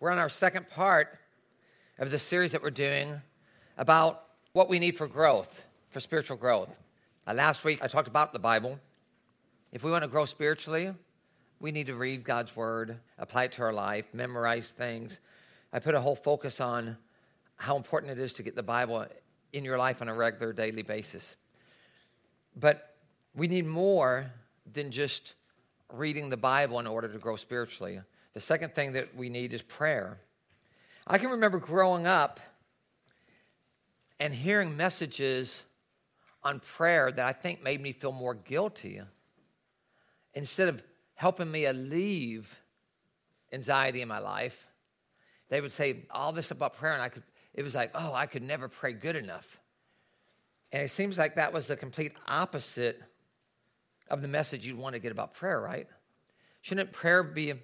We're on our second part of the series that we're doing about what we need for growth, for spiritual growth. Uh, last week I talked about the Bible. If we want to grow spiritually, we need to read God's Word, apply it to our life, memorize things. I put a whole focus on how important it is to get the Bible in your life on a regular daily basis. But we need more than just reading the Bible in order to grow spiritually. The second thing that we need is prayer. I can remember growing up and hearing messages on prayer that I think made me feel more guilty instead of helping me alleviate anxiety in my life. They would say all this about prayer, and I could, it was like, oh, I could never pray good enough. And it seems like that was the complete opposite of the message you'd want to get about prayer, right? Shouldn't prayer be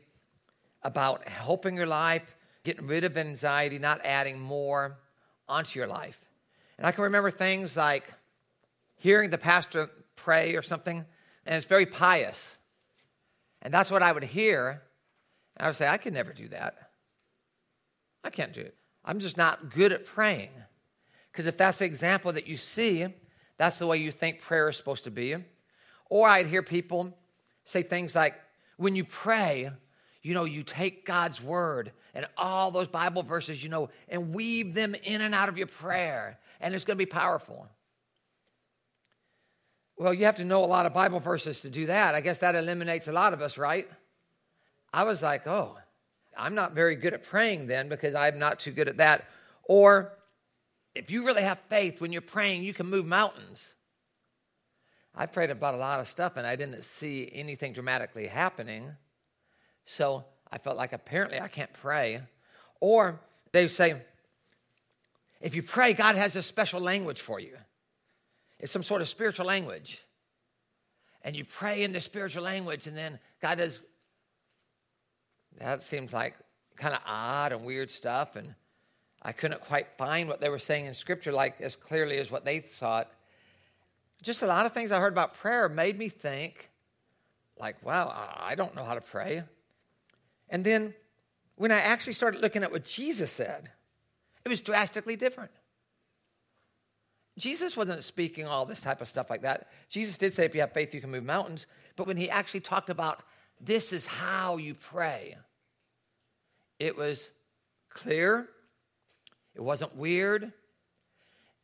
about helping your life, getting rid of anxiety, not adding more onto your life? And I can remember things like hearing the pastor pray or something, and it's very pious. And that's what I would hear. And I would say, I could never do that. I can't do it. I'm just not good at praying. Because if that's the example that you see, that's the way you think prayer is supposed to be. Or I'd hear people say things like, when you pray, you know, you take God's word and all those Bible verses, you know, and weave them in and out of your prayer, and it's going to be powerful. Well, you have to know a lot of Bible verses to do that. I guess that eliminates a lot of us, right? I was like, oh, I'm not very good at praying then because I'm not too good at that. Or if you really have faith when you're praying, you can move mountains. I prayed about a lot of stuff and I didn't see anything dramatically happening. So I felt like apparently I can't pray. Or they say, if you pray, God has a special language for you. It's some sort of spiritual language. And you pray in the spiritual language, and then God does. That seems like kind of odd and weird stuff. And I couldn't quite find what they were saying in Scripture like as clearly as what they saw it just a lot of things I heard about prayer made me think, like, wow, I don't know how to pray. And then when I actually started looking at what Jesus said, it was drastically different. Jesus wasn't speaking all this type of stuff like that. Jesus did say, if you have faith, you can move mountains. But when he actually talked about this is how you pray, it was clear, it wasn't weird,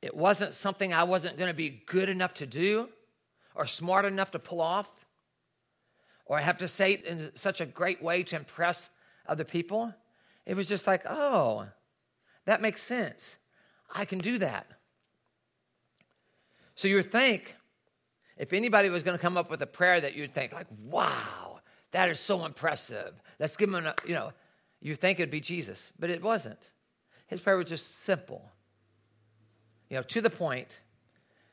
it wasn't something I wasn't going to be good enough to do or smart enough to pull off or I have to say it in such a great way to impress other people. It was just like, oh, that makes sense. I can do that. So you would think, if anybody was going to come up with a prayer that you'd think, like, wow, that is so impressive. Let's give him a, you know, you think it'd be Jesus, but it wasn't. His prayer was just simple you know, to the point,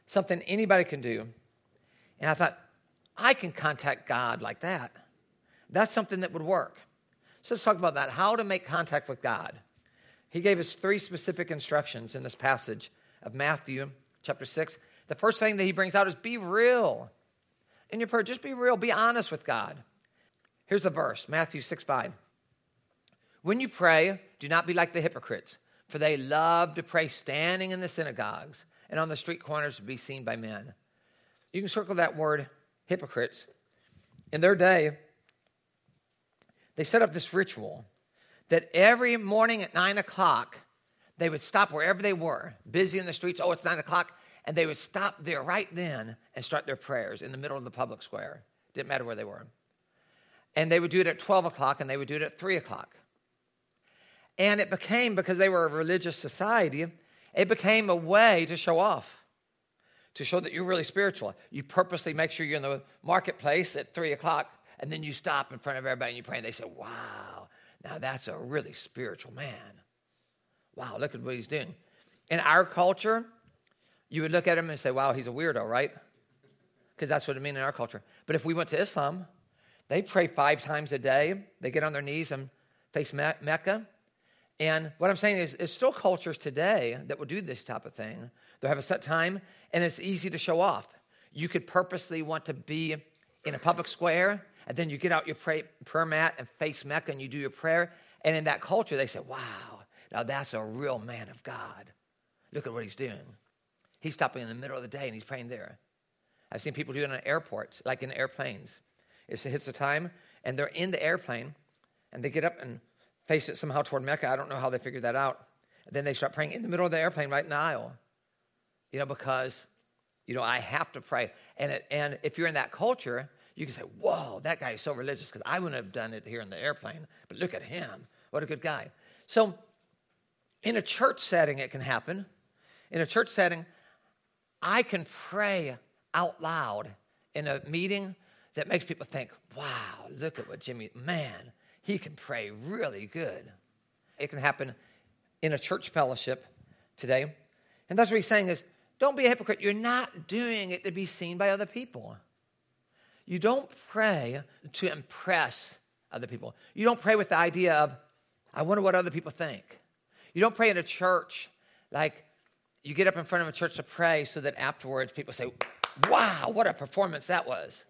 something anybody can do. And I thought, I can contact God like that. That's something that would work. So let's talk about that how to make contact with God. He gave us three specific instructions in this passage of Matthew chapter 6. The first thing that he brings out is be real. In your prayer, just be real, be honest with God. Here's the verse Matthew 6 5. When you pray, do not be like the hypocrites for they love to pray standing in the synagogues and on the street corners to be seen by men. You can circle that word hypocrites. In their day, they set up this ritual that every morning at nine o'clock, they would stop wherever they were, busy in the streets. Oh, it's nine o'clock. And they would stop there right then and start their prayers in the middle of the public square. Didn't matter where they were. And they would do it at 12 o'clock and they would do it at 3 o'clock. And it became, because they were a religious society, it became a way to show off, to show that you're really spiritual. You purposely make sure you're in the marketplace at three o'clock, and then you stop in front of everybody and you pray, and they say, Wow, now that's a really spiritual man. Wow, look at what he's doing. In our culture, you would look at him and say, Wow, he's a weirdo, right? Because that's what it means in our culture. But if we went to Islam, they pray five times a day. They get on their knees and face Mecca. And what I'm saying is, there's still cultures today that will do this type of thing. They'll have a set time, and it's easy to show off. You could purposely want to be in a public square, and then you get out your pray, prayer mat and face Mecca, and you do your prayer, And in that culture, they say, wow, now that's a real man of God. Look at what he's doing. He's stopping in the middle of the day and he's praying there. I've seen people do it in airports, like in airplanes. It hits the time and they're in the airplane and they get up and face it somehow toward Mecca. I don't know how they figured that out. And then they start praying in the middle of the airplane, right in the aisle. You know, because, you know, I have to pray. And, it, and if you're in that culture, you can say, whoa, that guy is so religious because I wouldn't have done it here in the airplane. But look at him. What a good guy. So, in a church setting, it can happen. In a church setting, I can pray out loud in a meeting that makes people think, wow, look at what Jimmy, man, he can pray really good. It can happen in a church fellowship today. And that's what he's saying is don't be a hypocrite. You're not doing it to be seen by other people. You don't pray to impress other people. You don't pray with the idea of, I wonder what other people think. You don't pray in a church like you get up in front of a church to pray so that afterwards people say, Wow, what a performance that was.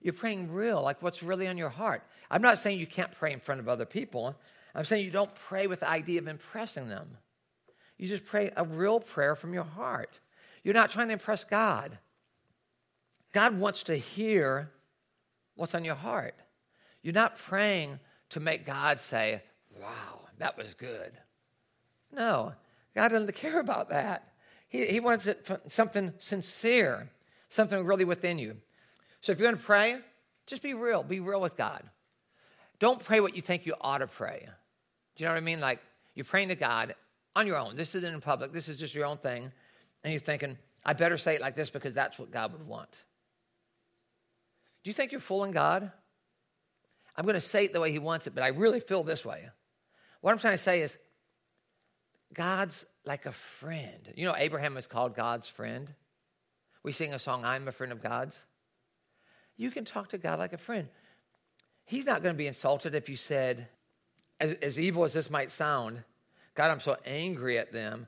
You're praying real, like what's really on your heart. I'm not saying you can't pray in front of other people. I'm saying you don't pray with the idea of impressing them. You just pray a real prayer from your heart. You're not trying to impress God. God wants to hear what's on your heart. You're not praying to make God say, Wow, that was good. No, God doesn't care about that. He, he wants it something sincere, something really within you. So if you're going to pray, just be real. Be real with God. Don't pray what you think you ought to pray. Do you know what I mean? Like you're praying to God on your own. This isn't in public. This is just your own thing. And you're thinking, I better say it like this because that's what God would want. Do you think you're fooling God? I'm going to say it the way He wants it, but I really feel this way. What I'm trying to say is, God's like a friend. You know, Abraham is called God's friend. We sing a song, I'm a friend of God's. You can talk to God like a friend. He's not going to be insulted if you said, as, as evil as this might sound, God, I'm so angry at them.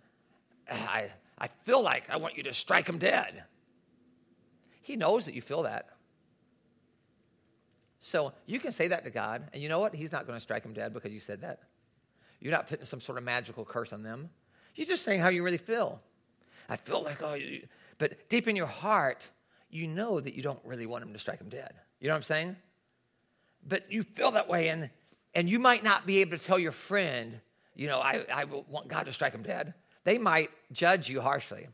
I, I feel like I want you to strike them dead. He knows that you feel that. So you can say that to God, and you know what? He's not going to strike them dead because you said that. You're not putting some sort of magical curse on them. You're just saying how you really feel. I feel like, oh, you, but deep in your heart, you know that you don't really want him to strike him dead. You know what I'm saying? But you feel that way, and, and you might not be able to tell your friend, you know, I, I want God to strike him dead. They might judge you harshly.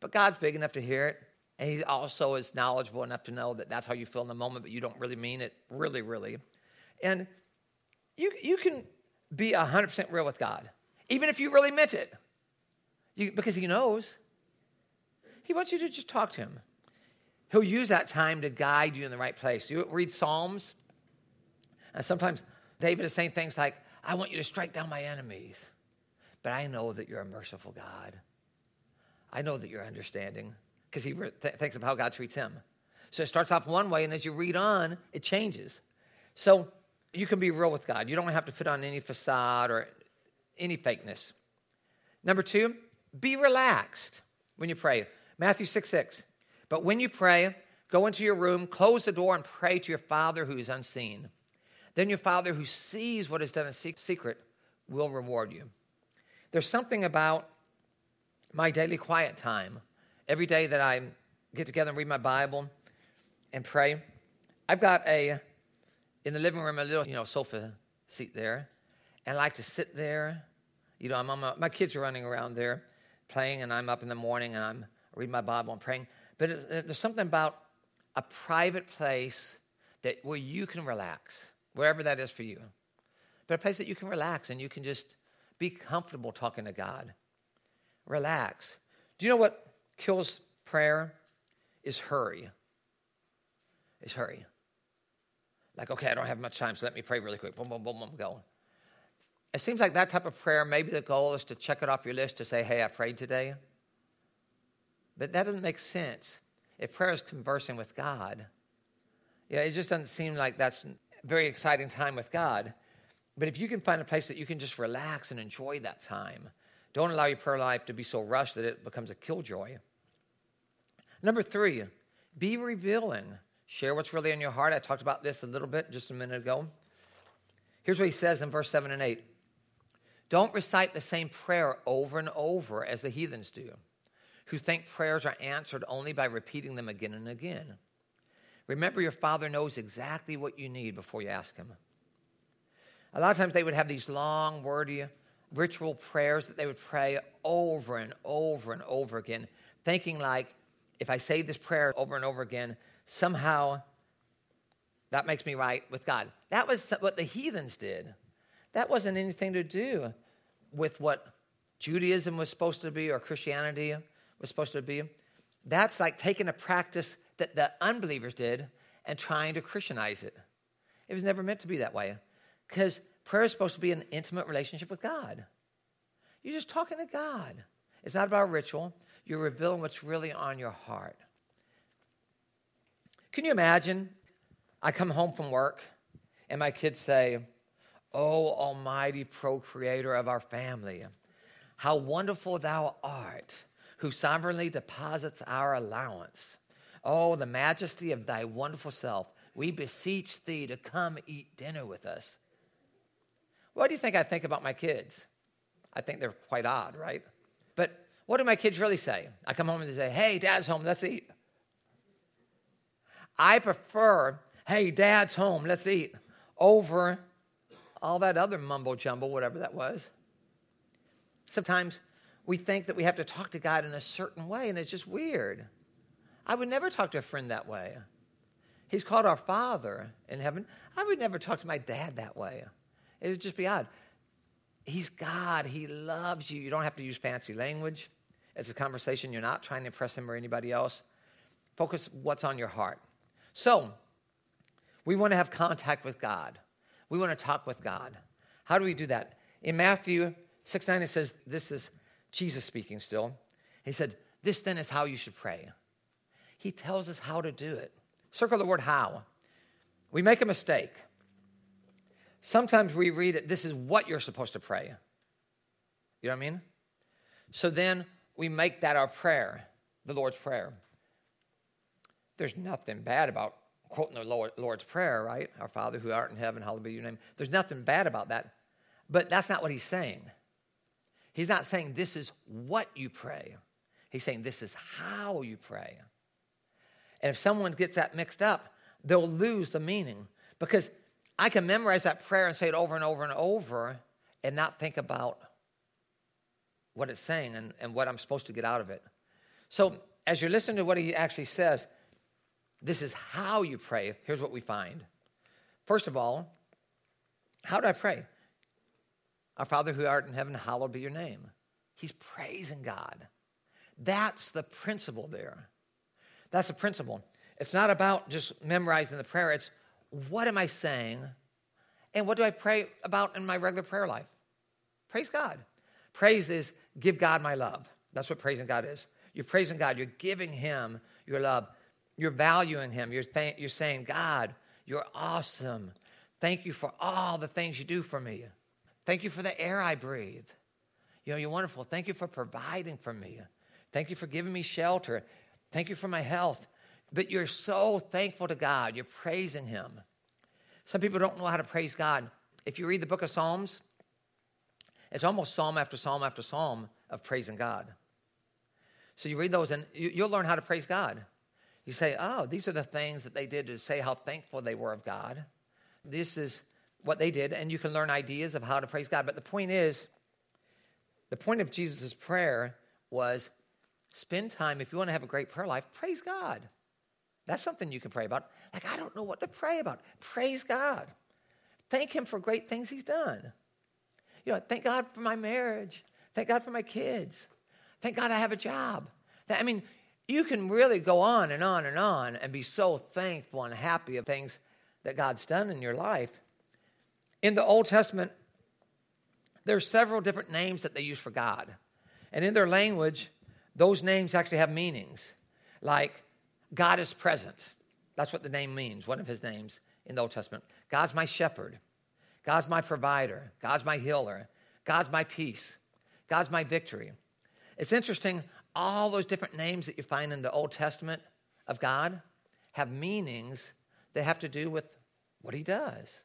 But God's big enough to hear it, and He also is knowledgeable enough to know that that's how you feel in the moment, but you don't really mean it, really, really. And you, you can be 100% real with God, even if you really meant it. You, because he knows. He wants you to just talk to him. He'll use that time to guide you in the right place. You read Psalms, and sometimes David is saying things like, I want you to strike down my enemies. But I know that you're a merciful God. I know that you're understanding because he th- thinks of how God treats him. So it starts off one way, and as you read on, it changes. So you can be real with God. You don't have to put on any facade or any fakeness. Number two, be relaxed when you pray. Matthew 6 6. But when you pray, go into your room, close the door, and pray to your Father who is unseen. Then your Father who sees what is done in secret will reward you. There's something about my daily quiet time. Every day that I get together and read my Bible and pray, I've got a, in the living room, a little, you know, sofa seat there. And I like to sit there. You know, I'm on my, my kids are running around there playing, and I'm up in the morning and I'm reading my Bible and praying. But it, there's something about a private place that where you can relax, wherever that is for you. But a place that you can relax and you can just be comfortable talking to God. Relax. Do you know what kills prayer? Is hurry. Is hurry. Like, okay, I don't have much time, so let me pray really quick. Boom, boom, boom, boom, go. It seems like that type of prayer, maybe the goal is to check it off your list to say, hey, I prayed today. But that doesn't make sense. If prayer is conversing with God, yeah, it just doesn't seem like that's very exciting time with God. But if you can find a place that you can just relax and enjoy that time, don't allow your prayer life to be so rushed that it becomes a killjoy. Number three, be revealing. Share what's really in your heart. I talked about this a little bit just a minute ago. Here's what he says in verse 7 and 8 Don't recite the same prayer over and over as the heathens do, who think prayers are answered only by repeating them again and again. Remember, your Father knows exactly what you need before you ask Him. A lot of times they would have these long, wordy, ritual prayers that they would pray over and over and over again, thinking like, if I say this prayer over and over again, somehow that makes me right with God. That was what the heathens did. That wasn't anything to do with what Judaism was supposed to be or Christianity was supposed to be. That's like taking a practice that the unbelievers did and trying to Christianize it. It was never meant to be that way because prayer is supposed to be an intimate relationship with God. You're just talking to God. It's not about ritual. You're revealing what's really on your heart. Can you imagine I come home from work and my kids say, Oh, Almighty Procreator of our family, how wonderful thou art, who sovereignly deposits our allowance. Oh, the majesty of thy wonderful self. We beseech thee to come eat dinner with us. What do you think I think about my kids? I think they're quite odd, right? But what do my kids really say? I come home and they say, Hey, dad's home, let's eat. I prefer hey, dad's home, let's eat, over all that other mumbo jumbo, whatever that was. Sometimes we think that we have to talk to God in a certain way, and it's just weird. I would never talk to a friend that way. He's called our Father in heaven. I would never talk to my dad that way. It would just be odd. He's God. He loves you. You don't have to use fancy language. It's a conversation. You're not trying to impress him or anybody else. Focus what's on your heart. So, we want to have contact with God. We want to talk with God. How do we do that? In Matthew 6 9, it says, This is Jesus speaking still. He said, This then is how you should pray. He tells us how to do it. Circle the word how. We make a mistake. Sometimes we read it, this is what you're supposed to pray. You know what I mean? So then we make that our prayer, the Lord's Prayer. There's nothing bad about quoting the Lord, Lord's Prayer, right? Our Father who art in heaven, hallowed be your name. There's nothing bad about that. But that's not what he's saying. He's not saying this is what you pray. He's saying this is how you pray. And if someone gets that mixed up, they'll lose the meaning. Because I can memorize that prayer and say it over and over and over and not think about what it's saying and, and what I'm supposed to get out of it. So as you're listening to what he actually says, this is how you pray. Here's what we find. First of all, how do I pray? Our Father who art in heaven, hallowed be your name. He's praising God. That's the principle there. That's the principle. It's not about just memorizing the prayer, it's what am I saying and what do I pray about in my regular prayer life? Praise God. Praise is give God my love. That's what praising God is. You're praising God, you're giving Him your love. You're valuing him. You're, th- you're saying, God, you're awesome. Thank you for all the things you do for me. Thank you for the air I breathe. You know, you're wonderful. Thank you for providing for me. Thank you for giving me shelter. Thank you for my health. But you're so thankful to God. You're praising him. Some people don't know how to praise God. If you read the book of Psalms, it's almost psalm after psalm after psalm of praising God. So you read those and you'll learn how to praise God. You say, oh, these are the things that they did to say how thankful they were of God. This is what they did, and you can learn ideas of how to praise God. But the point is, the point of Jesus' prayer was spend time, if you want to have a great prayer life, praise God. That's something you can pray about. Like, I don't know what to pray about. Praise God. Thank Him for great things He's done. You know, thank God for my marriage. Thank God for my kids. Thank God I have a job. I mean, you can really go on and on and on and be so thankful and happy of things that God's done in your life. In the Old Testament, there's several different names that they use for God. And in their language, those names actually have meanings. Like God is present. That's what the name means, one of his names in the Old Testament. God's my shepherd. God's my provider. God's my healer. God's my peace. God's my victory. It's interesting, all those different names that you find in the Old Testament of God have meanings that have to do with what he does.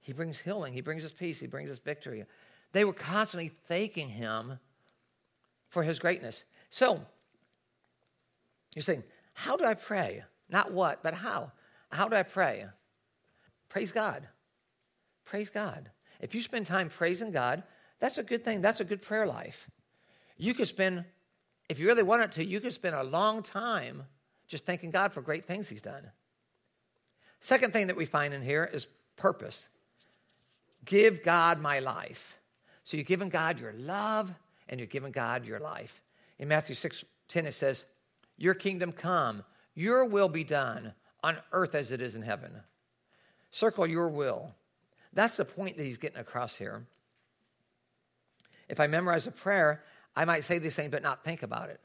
He brings healing. He brings us peace. He brings us victory. They were constantly thanking him for his greatness. So, you're saying, how do I pray? Not what, but how. How do I pray? Praise God. Praise God. If you spend time praising God, that's a good thing. That's a good prayer life. You could spend, if you really wanted to, you could spend a long time just thanking God for great things He's done. Second thing that we find in here is purpose. Give God my life. So you're giving God your love and you're giving God your life. In Matthew 6 10, it says, Your kingdom come, your will be done on earth as it is in heaven. Circle your will. That's the point that he's getting across here. If I memorize a prayer, I might say the same but not think about it.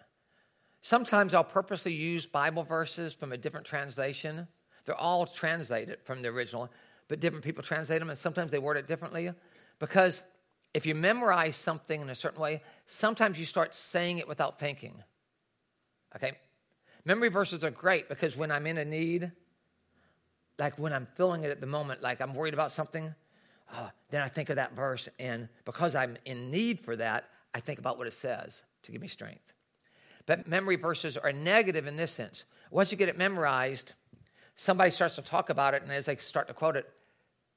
Sometimes I'll purposely use Bible verses from a different translation. They're all translated from the original, but different people translate them, and sometimes they word it differently. Because if you memorize something in a certain way, sometimes you start saying it without thinking. Okay? Memory verses are great because when I'm in a need, like when I'm feeling it at the moment, like I'm worried about something, uh, then I think of that verse, and because I'm in need for that, I think about what it says to give me strength. But memory verses are negative in this sense. Once you get it memorized, somebody starts to talk about it, and as they start to quote it,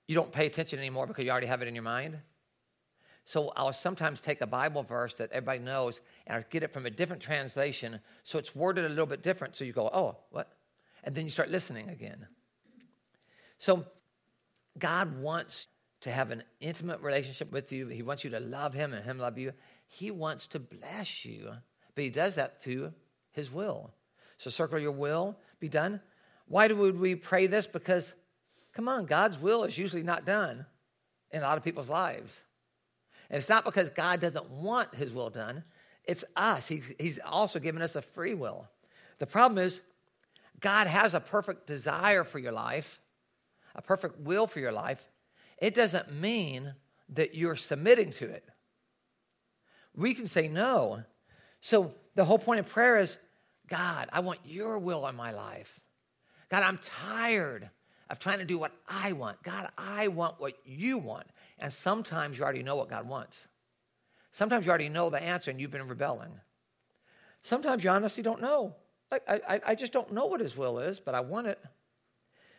you don't pay attention anymore because you already have it in your mind. So I'll sometimes take a Bible verse that everybody knows and I get it from a different translation, so it's worded a little bit different. So you go, oh, what? And then you start listening again. So God wants to have an intimate relationship with you. He wants you to love Him and Him love you. He wants to bless you, but He does that through His will. So circle your will, be done. Why would we pray this? Because, come on, God's will is usually not done in a lot of people's lives. And it's not because God doesn't want His will done, it's us. He's, he's also given us a free will. The problem is, God has a perfect desire for your life, a perfect will for your life. It doesn't mean that you're submitting to it we can say no. So the whole point of prayer is God, I want your will in my life. God, I'm tired of trying to do what I want. God, I want what you want. And sometimes you already know what God wants. Sometimes you already know the answer and you've been rebelling. Sometimes you honestly don't know. I, I, I just don't know what his will is, but I want it.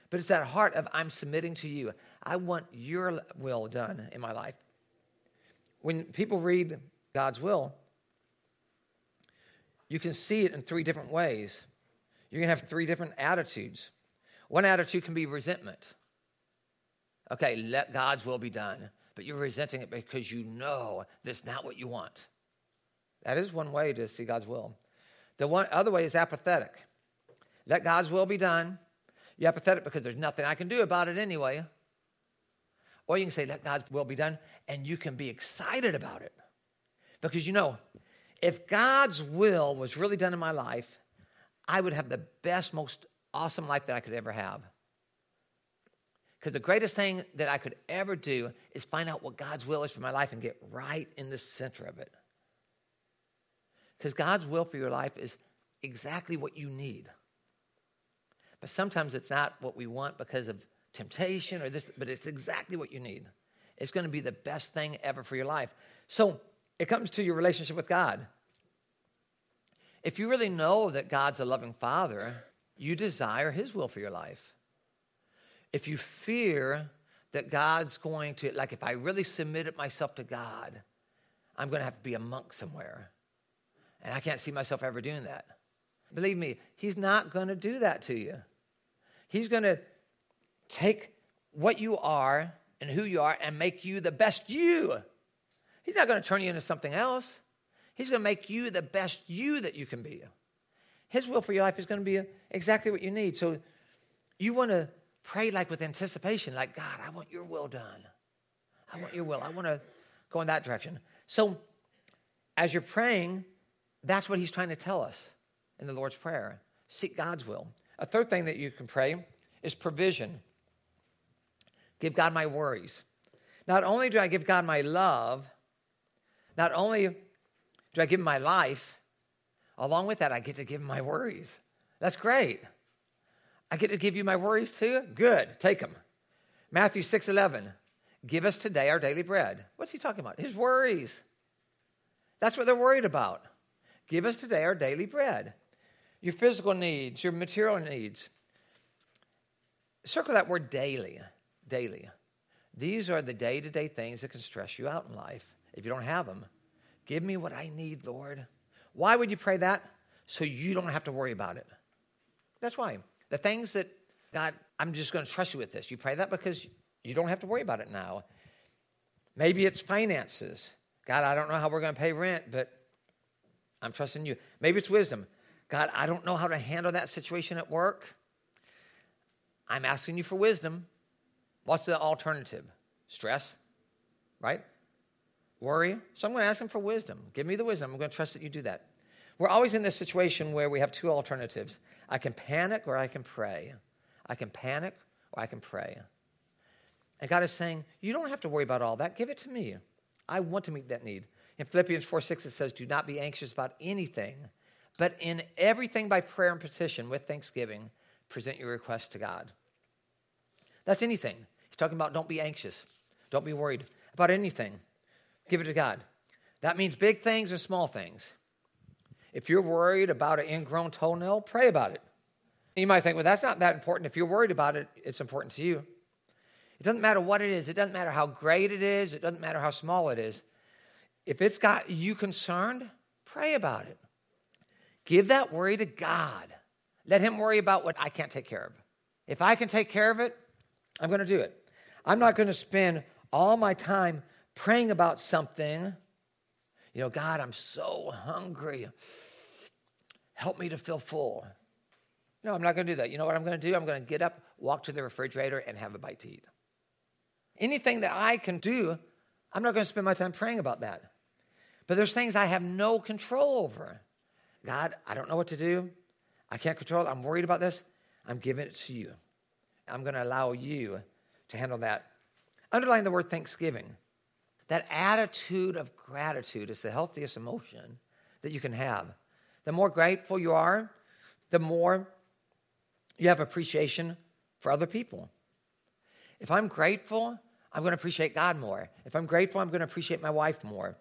But it's that heart of I'm submitting to you. I want your will done in my life. When people read God's will, you can see it in three different ways. You're going to have three different attitudes. One attitude can be resentment. Okay, let God's will be done, but you're resenting it because you know that's not what you want. That is one way to see God's will. The one other way is apathetic. Let God's will be done. You're apathetic because there's nothing I can do about it anyway. Or you can say, let God's will be done, and you can be excited about it. Because you know, if God's will was really done in my life, I would have the best, most awesome life that I could ever have. Because the greatest thing that I could ever do is find out what God's will is for my life and get right in the center of it. Because God's will for your life is exactly what you need. But sometimes it's not what we want because of temptation or this, but it's exactly what you need. It's going to be the best thing ever for your life. So it comes to your relationship with God. If you really know that God's a loving father, you desire his will for your life. If you fear that God's going to, like, if I really submitted myself to God, I'm going to have to be a monk somewhere. And I can't see myself ever doing that. Believe me, he's not going to do that to you. He's going to take what you are and who you are and make you the best you He's not going to turn you into something else. He's going to make you the best you that you can be. His will for your life is going to be exactly what you need. So you want to pray like with anticipation, like, God, I want your will done. I want your will. I want to go in that direction. So as you're praying, that's what he's trying to tell us in the Lord's Prayer. Seek God's will. A third thing that you can pray is provision. Give God my worries. Not only do I give God my love, not only do I give him my life, along with that, I get to give him my worries. That's great. I get to give you my worries too? Good. Take them. Matthew 6 11. Give us today our daily bread. What's he talking about? His worries. That's what they're worried about. Give us today our daily bread. Your physical needs, your material needs. Circle that word daily. Daily. These are the day to day things that can stress you out in life if you don't have them. Give me what I need, Lord. Why would you pray that? So you don't have to worry about it. That's why. The things that, God, I'm just going to trust you with this. You pray that because you don't have to worry about it now. Maybe it's finances. God, I don't know how we're going to pay rent, but I'm trusting you. Maybe it's wisdom. God, I don't know how to handle that situation at work. I'm asking you for wisdom. What's the alternative? Stress, right? Worry. So I'm going to ask him for wisdom. Give me the wisdom. I'm going to trust that you do that. We're always in this situation where we have two alternatives I can panic or I can pray. I can panic or I can pray. And God is saying, You don't have to worry about all that. Give it to me. I want to meet that need. In Philippians 4 6, it says, Do not be anxious about anything, but in everything by prayer and petition with thanksgiving, present your requests to God. That's anything. He's talking about don't be anxious, don't be worried about anything. Give it to God. That means big things and small things. If you're worried about an ingrown toenail, pray about it. You might think, well, that's not that important. If you're worried about it, it's important to you. It doesn't matter what it is, it doesn't matter how great it is, it doesn't matter how small it is. If it's got you concerned, pray about it. Give that worry to God. Let Him worry about what I can't take care of. If I can take care of it, I'm going to do it. I'm not going to spend all my time praying about something. You know, God, I'm so hungry. Help me to feel full. No, I'm not going to do that. You know what I'm going to do? I'm going to get up, walk to the refrigerator, and have a bite to eat. Anything that I can do, I'm not going to spend my time praying about that. But there's things I have no control over. God, I don't know what to do. I can't control it. I'm worried about this. I'm giving it to you. I'm going to allow you to handle that. Underline the word thanksgiving. That attitude of gratitude is the healthiest emotion that you can have. The more grateful you are, the more you have appreciation for other people. If I'm grateful, I'm going to appreciate God more. If I'm grateful, I'm going to appreciate my wife more.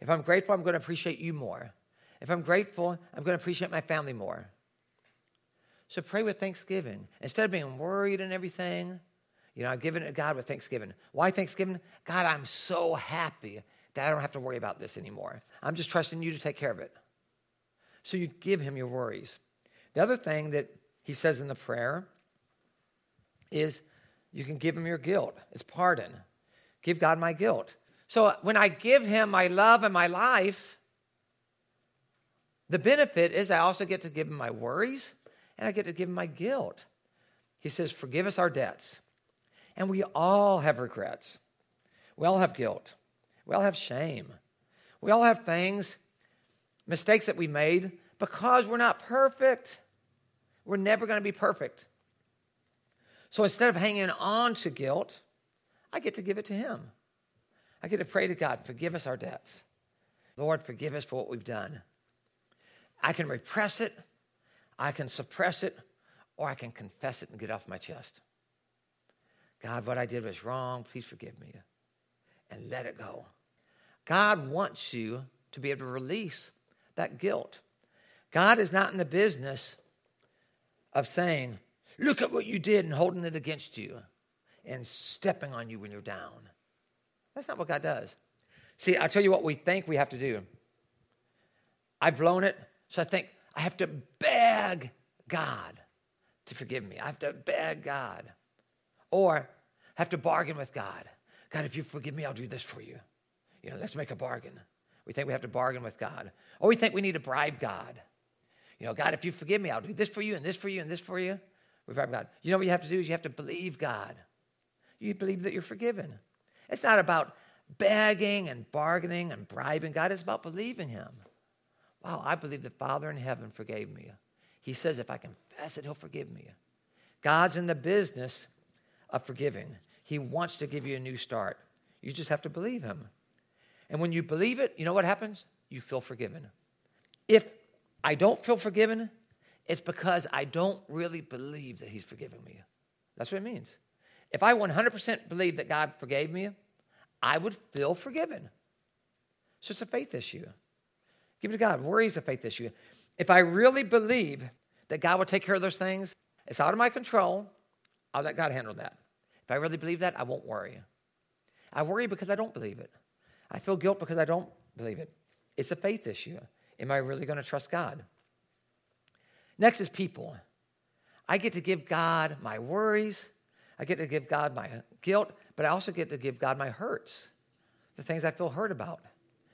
If I'm grateful, I'm going to appreciate you more. If I'm grateful, I'm going to appreciate my family more. So pray with thanksgiving. Instead of being worried and everything, you know, I'm giving it to God with thanksgiving. Why thanksgiving? God, I'm so happy that I don't have to worry about this anymore. I'm just trusting you to take care of it. So you give him your worries. The other thing that he says in the prayer is you can give him your guilt. It's pardon. Give God my guilt. So uh, when I give him my love and my life, the benefit is I also get to give him my worries and I get to give him my guilt. He says, Forgive us our debts. And we all have regrets. We all have guilt. We all have shame. We all have things, mistakes that we made because we're not perfect. We're never going to be perfect. So instead of hanging on to guilt, I get to give it to Him. I get to pray to God, forgive us our debts. Lord, forgive us for what we've done. I can repress it, I can suppress it, or I can confess it and get off my chest. God, what I did was wrong. Please forgive me. And let it go. God wants you to be able to release that guilt. God is not in the business of saying, Look at what you did and holding it against you and stepping on you when you're down. That's not what God does. See, I'll tell you what we think we have to do. I've blown it, so I think I have to beg God to forgive me. I have to beg God. Or have to bargain with God. God, if you forgive me, I'll do this for you. You know, let's make a bargain. We think we have to bargain with God. Or we think we need to bribe God. You know, God, if you forgive me, I'll do this for you and this for you and this for you. We bribe God. You know what you have to do is you have to believe God. You believe that you're forgiven. It's not about begging and bargaining and bribing God. It's about believing Him. Wow, I believe the Father in heaven forgave me. He says if I confess it, He'll forgive me. God's in the business of forgiving. He wants to give you a new start. You just have to believe Him. And when you believe it, you know what happens? You feel forgiven. If I don't feel forgiven, it's because I don't really believe that He's forgiven me. That's what it means. If I 100% believe that God forgave me, I would feel forgiven. So it's a faith issue. Give it to God. Worry is a faith issue. If I really believe that God will take care of those things, it's out of my control. I'll let God handle that. If I really believe that, I won't worry. I worry because I don't believe it. I feel guilt because I don't believe it. It's a faith issue. Am I really going to trust God? Next is people. I get to give God my worries. I get to give God my guilt, but I also get to give God my hurts, the things I feel hurt about.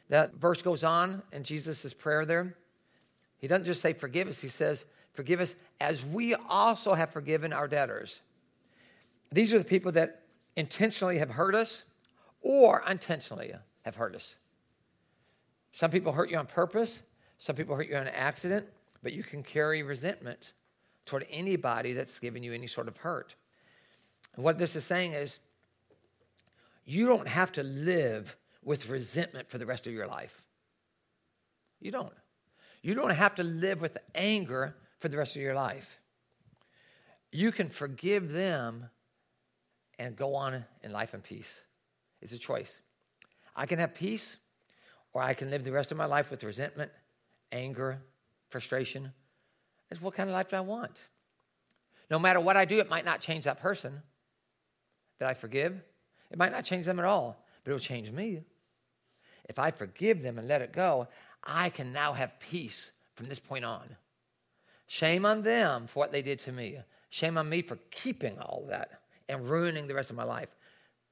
That verse goes on in Jesus' prayer there. He doesn't just say, Forgive us, he says, Forgive us as we also have forgiven our debtors. These are the people that intentionally have hurt us or unintentionally have hurt us. Some people hurt you on purpose, some people hurt you on accident, but you can carry resentment toward anybody that's given you any sort of hurt. And what this is saying is, you don't have to live with resentment for the rest of your life. You don't. You don't have to live with anger for the rest of your life. You can forgive them and go on in life in peace. It's a choice. I can have peace, or I can live the rest of my life with resentment, anger, frustration. It's what kind of life do I want? No matter what I do, it might not change that person that I forgive. It might not change them at all, but it will change me. If I forgive them and let it go, I can now have peace from this point on. Shame on them for what they did to me. Shame on me for keeping all that and ruining the rest of my life.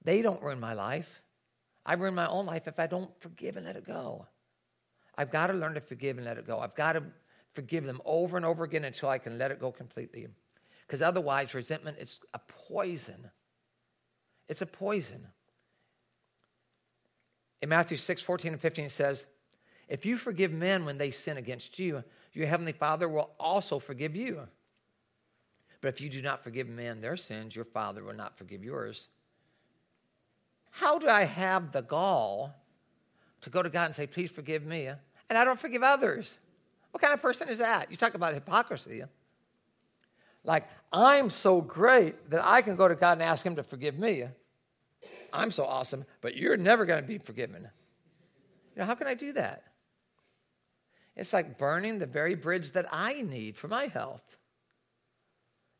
They don't ruin my life. I ruin my own life if I don't forgive and let it go. I've got to learn to forgive and let it go. I've got to forgive them over and over again until I can let it go completely. Because otherwise, resentment is a poison. It's a poison. In Matthew 6, 14 and 15, it says, If you forgive men when they sin against you, your heavenly Father will also forgive you. But if you do not forgive men their sins, your Father will not forgive yours. How do I have the gall to go to God and say, Please forgive me, and I don't forgive others? What kind of person is that? You talk about hypocrisy. Like, I'm so great that I can go to God and ask Him to forgive me. I'm so awesome, but you're never going to be forgiven. You know, how can I do that? It's like burning the very bridge that I need for my health.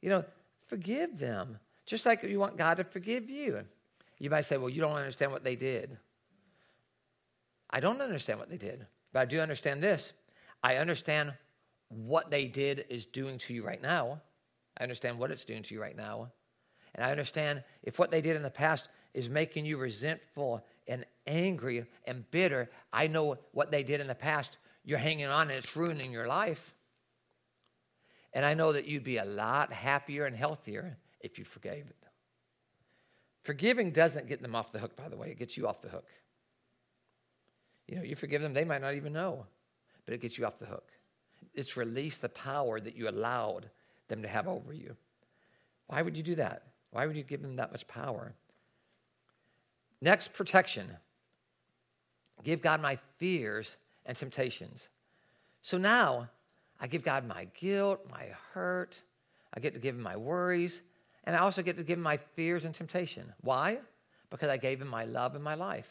You know, forgive them, just like you want God to forgive you. You might say, well, you don't understand what they did. I don't understand what they did, but I do understand this. I understand what they did is doing to you right now. I understand what it's doing to you right now. And I understand if what they did in the past is making you resentful and angry and bitter, I know what they did in the past. You're hanging on and it's ruining your life. And I know that you'd be a lot happier and healthier if you forgave. Forgiving doesn't get them off the hook, by the way, it gets you off the hook. You know, you forgive them, they might not even know, but it gets you off the hook. It's release the power that you allowed them to have over you. Why would you do that? Why would you give them that much power? Next, protection. Give God my fears and temptations. So now I give God my guilt, my hurt. I get to give him my worries. And I also get to give him my fears and temptation. Why? Because I gave him my love and my life.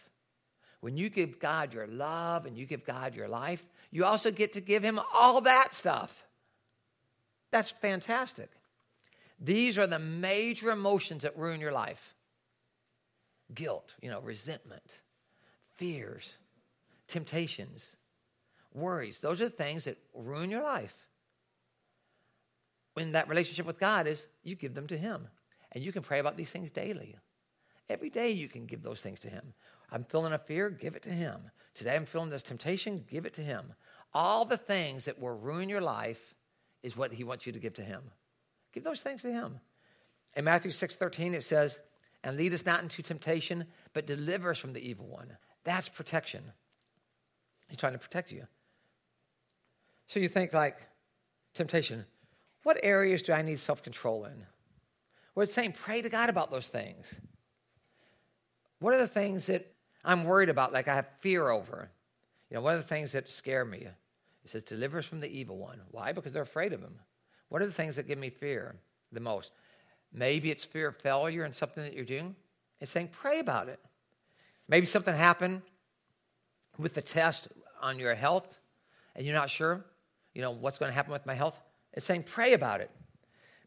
When you give God your love and you give God your life, you also get to give him all that stuff. That's fantastic. These are the major emotions that ruin your life guilt, you know, resentment, fears, temptations, worries. Those are the things that ruin your life. When that relationship with God is, you give them to Him. And you can pray about these things daily. Every day you can give those things to Him. I'm feeling a fear, give it to Him. Today I'm feeling this temptation, give it to Him. All the things that will ruin your life is what He wants you to give to Him. Give those things to Him. In Matthew 6 13, it says, and lead us not into temptation, but deliver us from the evil one. That's protection. He's trying to protect you. So you think like temptation, what areas do I need self control in? Well, it's saying pray to God about those things. What are the things that I'm worried about, like I have fear over? You know, what are the things that scare me? It says, deliver us from the evil one. Why? Because they're afraid of him. What are the things that give me fear the most? Maybe it's fear of failure in something that you're doing. It's saying, pray about it. Maybe something happened with the test on your health and you're not sure, you know, what's going to happen with my health. It's saying pray about it.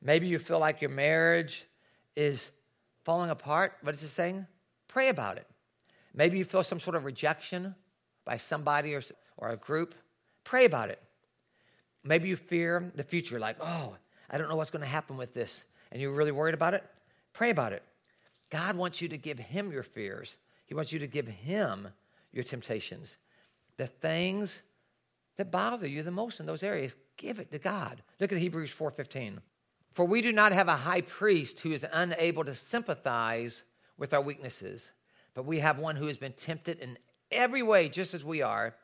Maybe you feel like your marriage is falling apart. What is it saying? Pray about it. Maybe you feel some sort of rejection by somebody or, or a group. Pray about it. Maybe you fear the future, like, oh, I don't know what's going to happen with this, and you're really worried about it. Pray about it. God wants you to give Him your fears, He wants you to give Him your temptations. The things that bother you the most in those areas, give it to God. Look at Hebrews 4:15. For we do not have a high priest who is unable to sympathize with our weaknesses, but we have one who has been tempted in every way just as we are,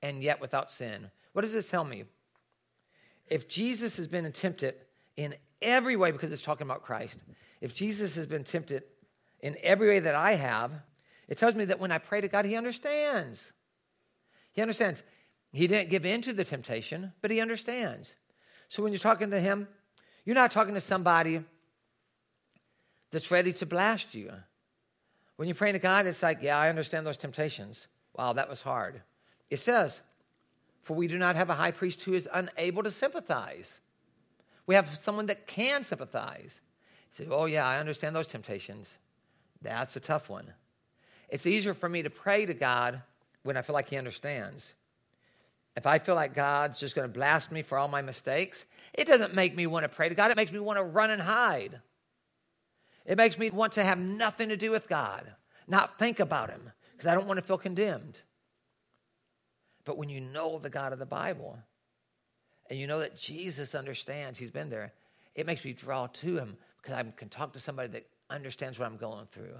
and yet without sin. What does this tell me? If Jesus has been tempted in every way, because it's talking about Christ, if Jesus has been tempted in every way that I have, it tells me that when I pray to God, He understands. He understands. He didn't give in to the temptation, but He understands. So when you're talking to Him, you're not talking to somebody that's ready to blast you. When you're praying to God, it's like, yeah, I understand those temptations. Wow, that was hard. It says, for we do not have a high priest who is unable to sympathize. We have someone that can sympathize. You say, oh, yeah, I understand those temptations. That's a tough one. It's easier for me to pray to God when I feel like He understands. If I feel like God's just going to blast me for all my mistakes, it doesn't make me want to pray to God. It makes me want to run and hide. It makes me want to have nothing to do with God, not think about Him, because I don't want to feel condemned. But when you know the God of the Bible and you know that Jesus understands, He's been there, it makes me draw to Him because I can talk to somebody that understands what I'm going through.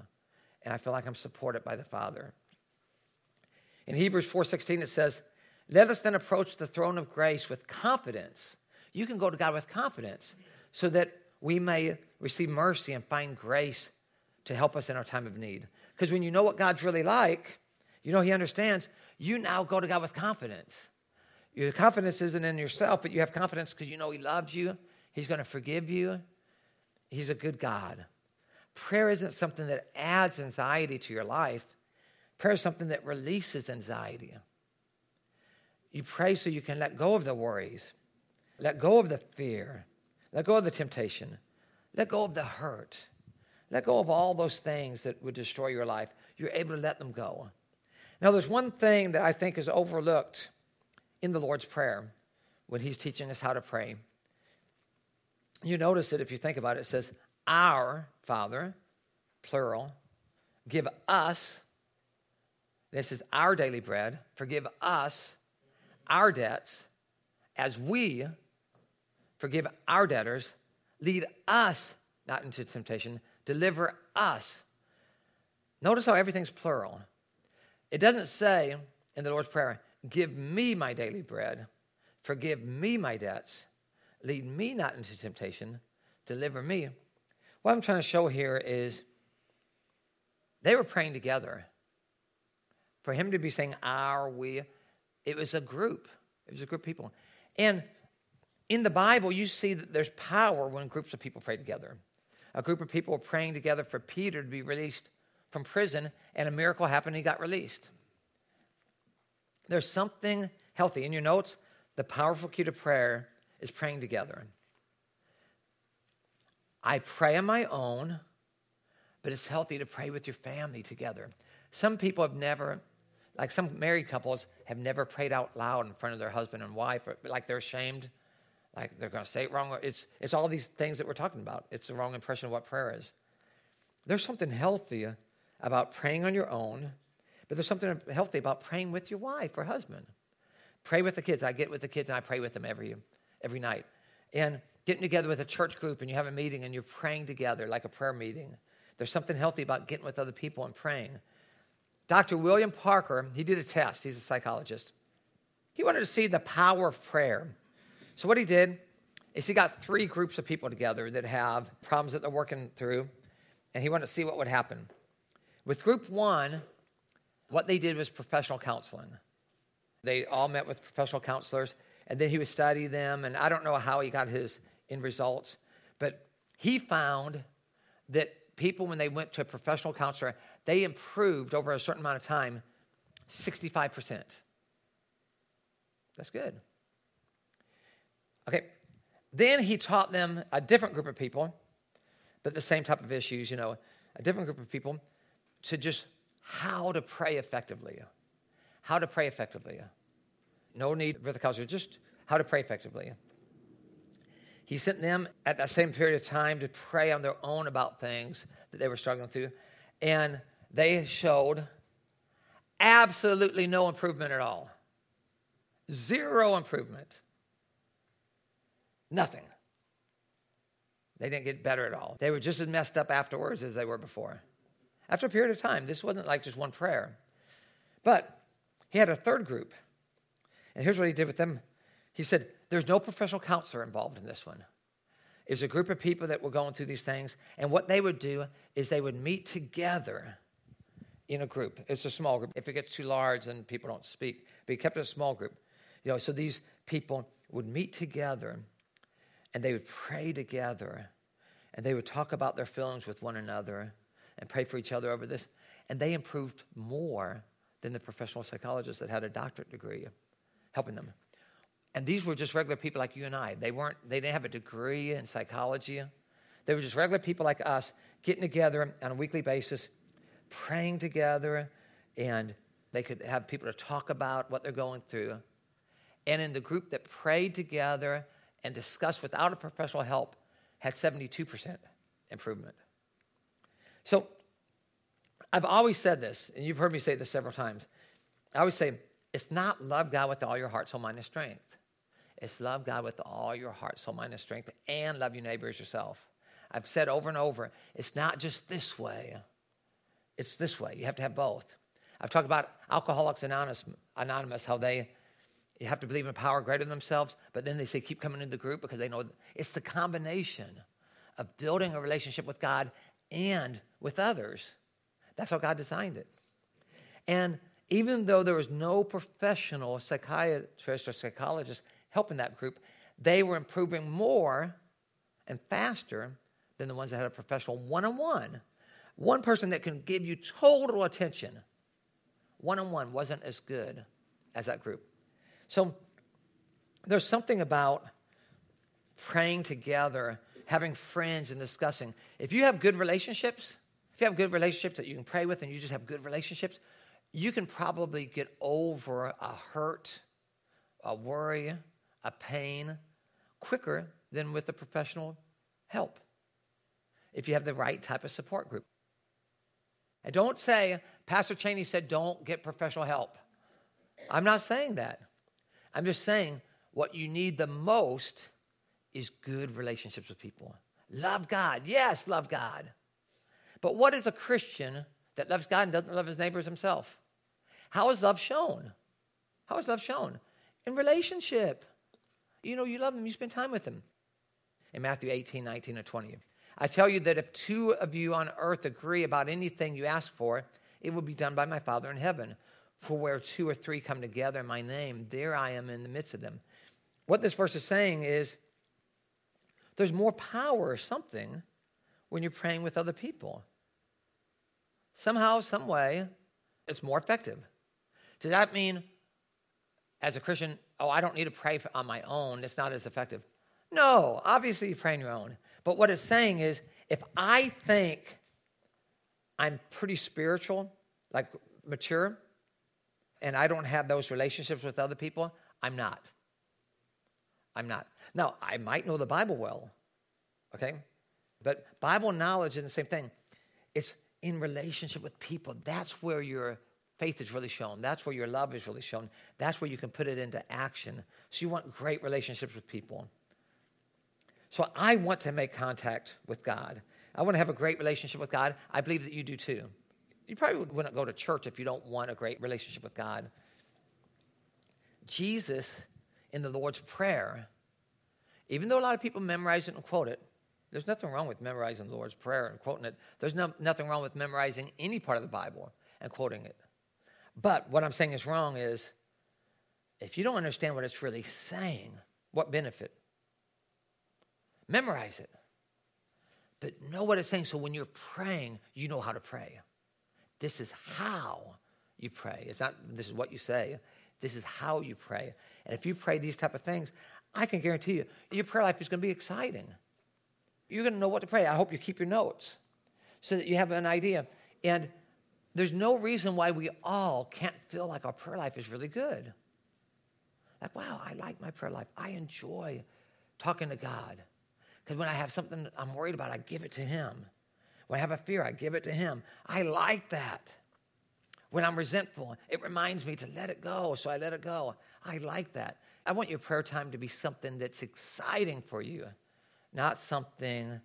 And I feel like I'm supported by the Father. In Hebrews 4:16 it says, "Let us then approach the throne of grace with confidence." You can go to God with confidence so that we may receive mercy and find grace to help us in our time of need. Because when you know what God's really like, you know He understands, you now go to God with confidence. Your confidence isn't in yourself, but you have confidence because you know He loves you, He's going to forgive you, He's a good God. Prayer isn't something that adds anxiety to your life, prayer is something that releases anxiety. You pray so you can let go of the worries, let go of the fear, let go of the temptation. Let go of the hurt. Let go of all those things that would destroy your life. You're able to let them go. Now, there's one thing that I think is overlooked in the Lord's Prayer when He's teaching us how to pray. You notice it if you think about it. It says, Our Father, plural, give us, this is our daily bread, forgive us our debts as we forgive our debtors Lead us not into temptation, deliver us. Notice how everything's plural. It doesn't say in the Lord's Prayer, Give me my daily bread, forgive me my debts, lead me not into temptation, deliver me. What I'm trying to show here is they were praying together. For him to be saying, Are we, it was a group. It was a group of people. And in the Bible, you see that there's power when groups of people pray together. A group of people were praying together for Peter to be released from prison, and a miracle happened, and he got released. There's something healthy. In your notes, the powerful key to prayer is praying together. I pray on my own, but it's healthy to pray with your family together. Some people have never, like some married couples, have never prayed out loud in front of their husband and wife, like they're ashamed like they're going to say it wrong. It's, it's all these things that we're talking about. It's the wrong impression of what prayer is. There's something healthy about praying on your own, but there's something healthy about praying with your wife or husband. Pray with the kids. I get with the kids and I pray with them every, every night. And getting together with a church group and you have a meeting and you're praying together like a prayer meeting. There's something healthy about getting with other people and praying. Dr. William Parker, he did a test. He's a psychologist. He wanted to see the power of prayer. So what he did is he got three groups of people together that have problems that they're working through, and he wanted to see what would happen. With group one, what they did was professional counseling. They all met with professional counselors, and then he would study them, and I don't know how he got his end results, but he found that people, when they went to a professional counselor, they improved over a certain amount of time 65%. That's good. Okay, then he taught them a different group of people, but the same type of issues, you know, a different group of people to just how to pray effectively. How to pray effectively. No need for the culture, just how to pray effectively. He sent them at that same period of time to pray on their own about things that they were struggling through. And they showed absolutely no improvement at all. Zero improvement. Nothing. They didn't get better at all. They were just as messed up afterwards as they were before. After a period of time, this wasn't like just one prayer. But he had a third group. And here's what he did with them. He said, There's no professional counselor involved in this one. It's a group of people that were going through these things. And what they would do is they would meet together in a group. It's a small group. If it gets too large, then people don't speak. But he kept it a small group. You know, so these people would meet together and they would pray together and they would talk about their feelings with one another and pray for each other over this. And they improved more than the professional psychologists that had a doctorate degree helping them. And these were just regular people like you and I. They weren't, they didn't have a degree in psychology. They were just regular people like us getting together on a weekly basis, praying together, and they could have people to talk about what they're going through. And in the group that prayed together and discussed without a professional help, had 72% improvement. So I've always said this, and you've heard me say this several times. I always say, it's not love God with all your heart, soul, mind, and strength. It's love God with all your heart, soul, mind, and strength, and love your neighbor as yourself. I've said over and over, it's not just this way, it's this way. You have to have both. I've talked about Alcoholics Anonymous, Anonymous how they you have to believe in a power greater than themselves, but then they say keep coming into the group because they know it's the combination of building a relationship with God and with others. That's how God designed it. And even though there was no professional psychiatrist or psychologist helping that group, they were improving more and faster than the ones that had a professional one on one. One person that can give you total attention, one on one, wasn't as good as that group. So there's something about praying together, having friends, and discussing. If you have good relationships, if you have good relationships that you can pray with and you just have good relationships, you can probably get over a hurt, a worry, a pain quicker than with the professional help if you have the right type of support group. And don't say, Pastor Cheney said, don't get professional help. I'm not saying that. I'm just saying what you need the most is good relationships with people. Love God. Yes, love God. But what is a Christian that loves God and doesn't love his neighbors himself? How is love shown? How is love shown? In relationship. You know, you love them, you spend time with them. In Matthew 18, 19, and 20. I tell you that if two of you on earth agree about anything you ask for, it will be done by my Father in heaven. For where two or three come together in my name, there I am in the midst of them. What this verse is saying is there's more power or something when you're praying with other people. Somehow, some way, it's more effective. Does that mean, as a Christian, oh, I don't need to pray on my own, it's not as effective? No, obviously you pray on your own. But what it's saying is, if I think I'm pretty spiritual, like mature, and I don't have those relationships with other people, I'm not. I'm not. Now, I might know the Bible well, okay? But Bible knowledge is the same thing. It's in relationship with people. That's where your faith is really shown. That's where your love is really shown. That's where you can put it into action. So you want great relationships with people. So I want to make contact with God. I want to have a great relationship with God. I believe that you do too. You probably wouldn't go to church if you don't want a great relationship with God. Jesus, in the Lord's Prayer, even though a lot of people memorize it and quote it, there's nothing wrong with memorizing the Lord's Prayer and quoting it. There's no, nothing wrong with memorizing any part of the Bible and quoting it. But what I'm saying is wrong is if you don't understand what it's really saying, what benefit? Memorize it. But know what it's saying so when you're praying, you know how to pray. This is how you pray. It's not this is what you say. This is how you pray. And if you pray these type of things, I can guarantee you, your prayer life is going to be exciting. You're going to know what to pray. I hope you keep your notes so that you have an idea. And there's no reason why we all can't feel like our prayer life is really good. Like, wow, I like my prayer life. I enjoy talking to God. Because when I have something I'm worried about, I give it to Him. When I have a fear, I give it to Him. I like that. When I'm resentful, it reminds me to let it go, so I let it go. I like that. I want your prayer time to be something that's exciting for you, not something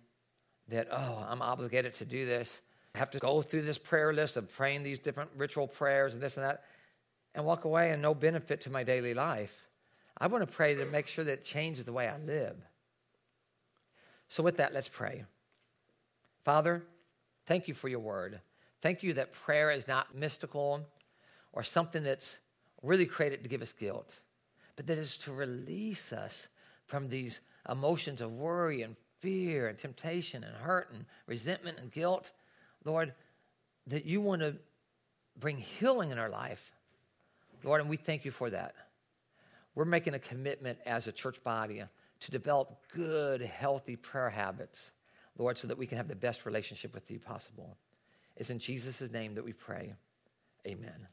that, oh, I'm obligated to do this. I have to go through this prayer list of praying these different ritual prayers and this and that and walk away and no benefit to my daily life. I want to pray to make sure that it changes the way I live. So, with that, let's pray. Father, thank you for your word. Thank you that prayer is not mystical or something that's really created to give us guilt, but that is to release us from these emotions of worry and fear and temptation and hurt and resentment and guilt. Lord, that you want to bring healing in our life. Lord, and we thank you for that. We're making a commitment as a church body to develop good, healthy prayer habits, Lord, so that we can have the best relationship with you possible. It's in Jesus' name that we pray. Amen.